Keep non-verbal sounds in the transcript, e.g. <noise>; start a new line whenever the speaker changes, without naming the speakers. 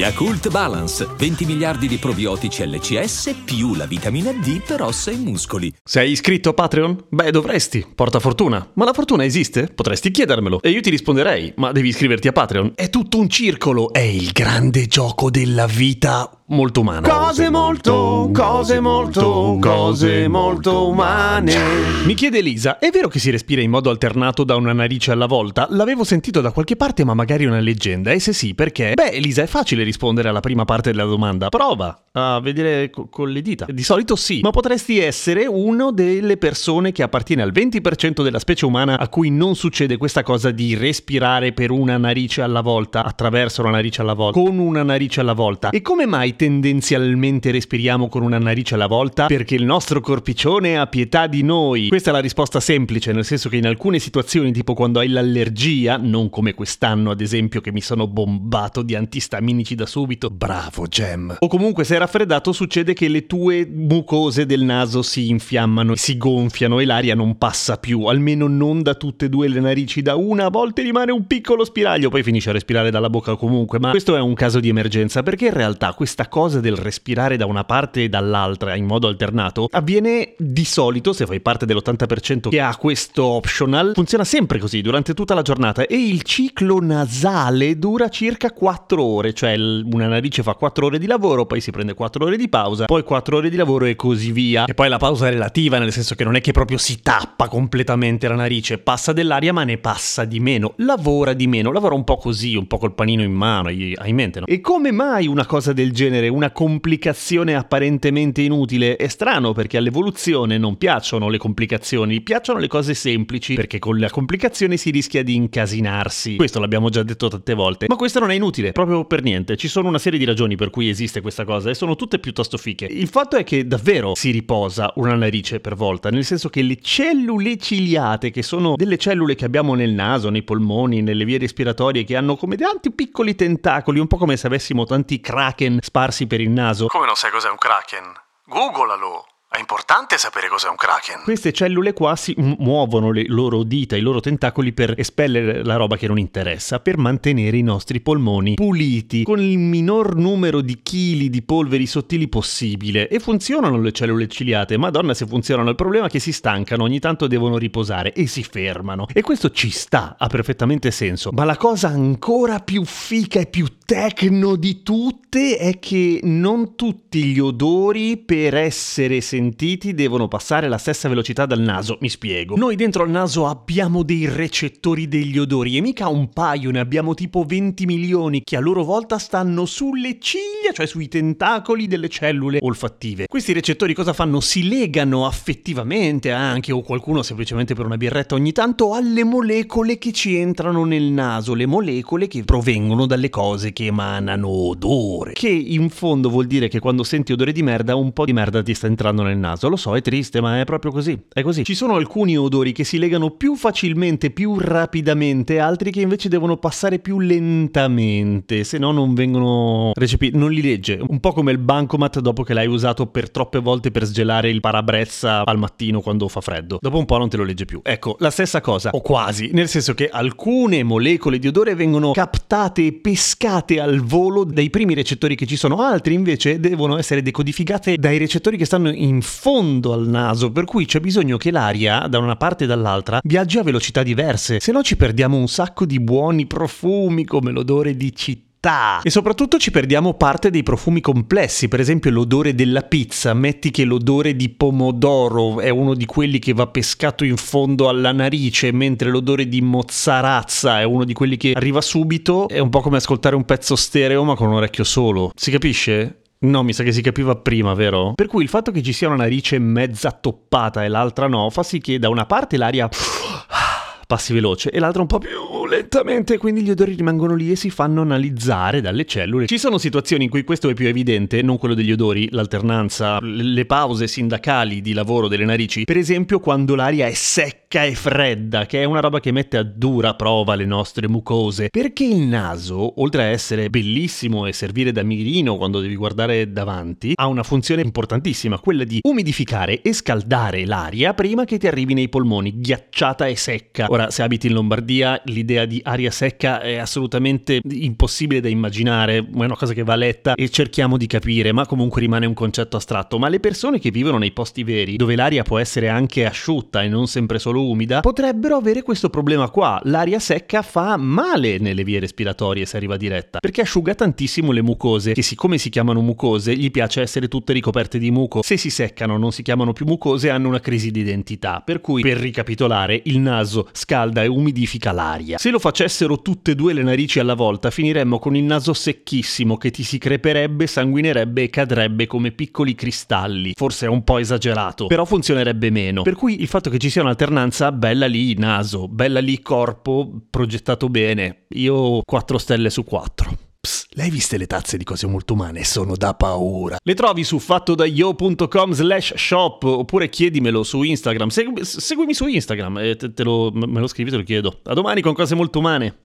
Yakult Balance, 20 miliardi di probiotici LCS più la vitamina D per ossa e muscoli.
Sei iscritto a Patreon? Beh, dovresti, porta fortuna. Ma la fortuna esiste? Potresti chiedermelo. E io ti risponderei, ma devi iscriverti a Patreon. È tutto un circolo, è il grande gioco della vita molto umana.
Cose molto, cose molto, cose molto umane.
Mi chiede Elisa, è vero che si respira in modo alternato da una narice alla volta? L'avevo sentito da qualche parte, ma magari è una leggenda. E se sì, perché? Beh, Elisa, è facile rispondere alla prima parte della domanda. Prova a vedere co- con le dita. Di solito sì, ma potresti essere una delle persone che appartiene al 20% della specie umana a cui non succede questa cosa di respirare per una narice alla volta, attraverso la narice alla volta, con una narice alla volta. E come mai tendenzialmente respiriamo con una narice alla volta? Perché il nostro corpiccione ha pietà di noi. Questa è la risposta semplice, nel senso che in alcune situazioni, tipo quando hai l'allergia, non come quest'anno ad esempio che mi sono bombato di antistaminici da subito, bravo Gem. O comunque se raffreddato succede che le tue mucose del naso si infiammano, si gonfiano e l'aria non passa più, almeno non da tutte e due le narici, da una. A volte rimane un piccolo spiraglio, poi finisce a respirare dalla bocca comunque, ma questo è un caso di emergenza perché in realtà questa cosa del respirare da una parte e dall'altra in modo alternato avviene di solito, se fai parte dell'80% che ha questo optional, funziona sempre così durante tutta la giornata e il ciclo nasale dura circa 4 ore, cioè una narice fa 4 ore di lavoro, poi si prende 4 ore di pausa, poi 4 ore di lavoro e così via. E poi la pausa è relativa, nel senso che non è che proprio si tappa completamente la narice, passa dell'aria ma ne passa di meno, lavora di meno, lavora un po' così, un po' col panino in mano, hai mente, no? E come mai una cosa del genere, una complicazione apparentemente inutile? È strano perché all'evoluzione non piacciono le complicazioni, piacciono le cose semplici, perché con la complicazione si rischia di incasinarsi. Questo l'abbiamo già detto tante volte, ma questo non è inutile, proprio per niente. Ci sono una serie di ragioni per cui esiste questa cosa sono tutte piuttosto fiche. Il fatto è che davvero si riposa una narice per volta, nel senso che le cellule ciliate, che sono delle cellule che abbiamo nel naso, nei polmoni, nelle vie respiratorie, che hanno come tanti piccoli tentacoli, un po' come se avessimo tanti kraken sparsi per il naso.
Come non sai cos'è un kraken? Googolalo! È importante sapere cos'è un kraken.
Queste cellule qua si muovono le loro dita, i loro tentacoli per espellere la roba che non interessa, per mantenere i nostri polmoni puliti, con il minor numero di chili di polveri sottili possibile. E funzionano le cellule ciliate, madonna se funzionano. Il problema è che si stancano, ogni tanto devono riposare e si fermano. E questo ci sta, ha perfettamente senso. Ma la cosa ancora più fica e più tecno di tutte è che non tutti gli odori per essere sentiti devono passare la stessa velocità dal naso. Mi spiego. Noi dentro al naso abbiamo dei recettori degli odori e mica un paio, ne abbiamo tipo 20 milioni che a loro volta stanno sulle ciglia, cioè sui tentacoli delle cellule olfattive. Questi recettori cosa fanno? Si legano affettivamente anche o qualcuno semplicemente per una birretta ogni tanto alle molecole che ci entrano nel naso, le molecole che provengono dalle cose che che emanano odore. Che in fondo vuol dire che quando senti odore di merda, un po' di merda ti sta entrando nel naso. Lo so, è triste, ma è proprio così. È così. Ci sono alcuni odori che si legano più facilmente, più rapidamente, altri che invece devono passare più lentamente, se no non vengono recepiti. Non li legge. Un po' come il bancomat dopo che l'hai usato per troppe volte per sgelare il parabrezza al mattino quando fa freddo. Dopo un po' non te lo legge più. Ecco, la stessa cosa, o quasi, nel senso che alcune molecole di odore vengono captate e pescate decodificate al volo dai primi recettori che ci sono, altri invece devono essere decodificate dai recettori che stanno in fondo al naso, per cui c'è bisogno che l'aria da una parte e dall'altra viaggi a velocità diverse, se no ci perdiamo un sacco di buoni profumi come l'odore di città e soprattutto ci perdiamo parte dei profumi complessi, per esempio l'odore della pizza, metti che l'odore di pomodoro è uno di quelli che va pescato in fondo alla narice, mentre l'odore di mozzarazza è uno di quelli che arriva subito, è un po' come ascoltare un pezzo stereo ma con un orecchio solo. Si capisce? No, mi sa che si capiva prima, vero? Per cui il fatto che ci sia una narice mezza toppata e l'altra no fa sì che da una parte l'aria <sniffs> passi veloce e l'altra un po' più lentamente, quindi gli odori rimangono lì e si fanno analizzare dalle cellule. Ci sono situazioni in cui questo è più evidente, non quello degli odori, l'alternanza, le pause sindacali di lavoro delle narici, per esempio quando l'aria è secca e fredda, che è una roba che mette a dura prova le nostre mucose, perché il naso, oltre a essere bellissimo e servire da mirino quando devi guardare davanti, ha una funzione importantissima, quella di umidificare e scaldare l'aria prima che ti arrivi nei polmoni, ghiacciata e secca. Ora, se abiti in Lombardia, l'idea di aria secca è assolutamente impossibile da immaginare, è una cosa che va letta e cerchiamo di capire, ma comunque rimane un concetto astratto. Ma le persone che vivono nei posti veri, dove l'aria può essere anche asciutta e non sempre solo umida, potrebbero avere questo problema qua. L'aria secca fa male nelle vie respiratorie se arriva diretta, perché asciuga tantissimo le mucose, che siccome si chiamano mucose, gli piace essere tutte ricoperte di muco. Se si seccano non si chiamano più mucose, hanno una crisi di identità. Per cui, per ricapitolare, il naso scalda e umidifica l'aria. Se lo facessero tutte e due le narici alla volta, finiremmo con il naso secchissimo che ti si creperebbe, sanguinerebbe e cadrebbe come piccoli cristalli. Forse è un po' esagerato, però funzionerebbe meno. Per cui il fatto che ci sia un'alternanza, bella lì naso, bella lì corpo, progettato bene. Io 4 stelle su 4. Psst, le viste le tazze di cose molto umane? Sono da paura. Le trovi su fattodaio.com slash shop oppure chiedimelo su Instagram. Segui, seguimi su Instagram e te lo, me lo scrivi, te lo chiedo. A domani con cose molto umane.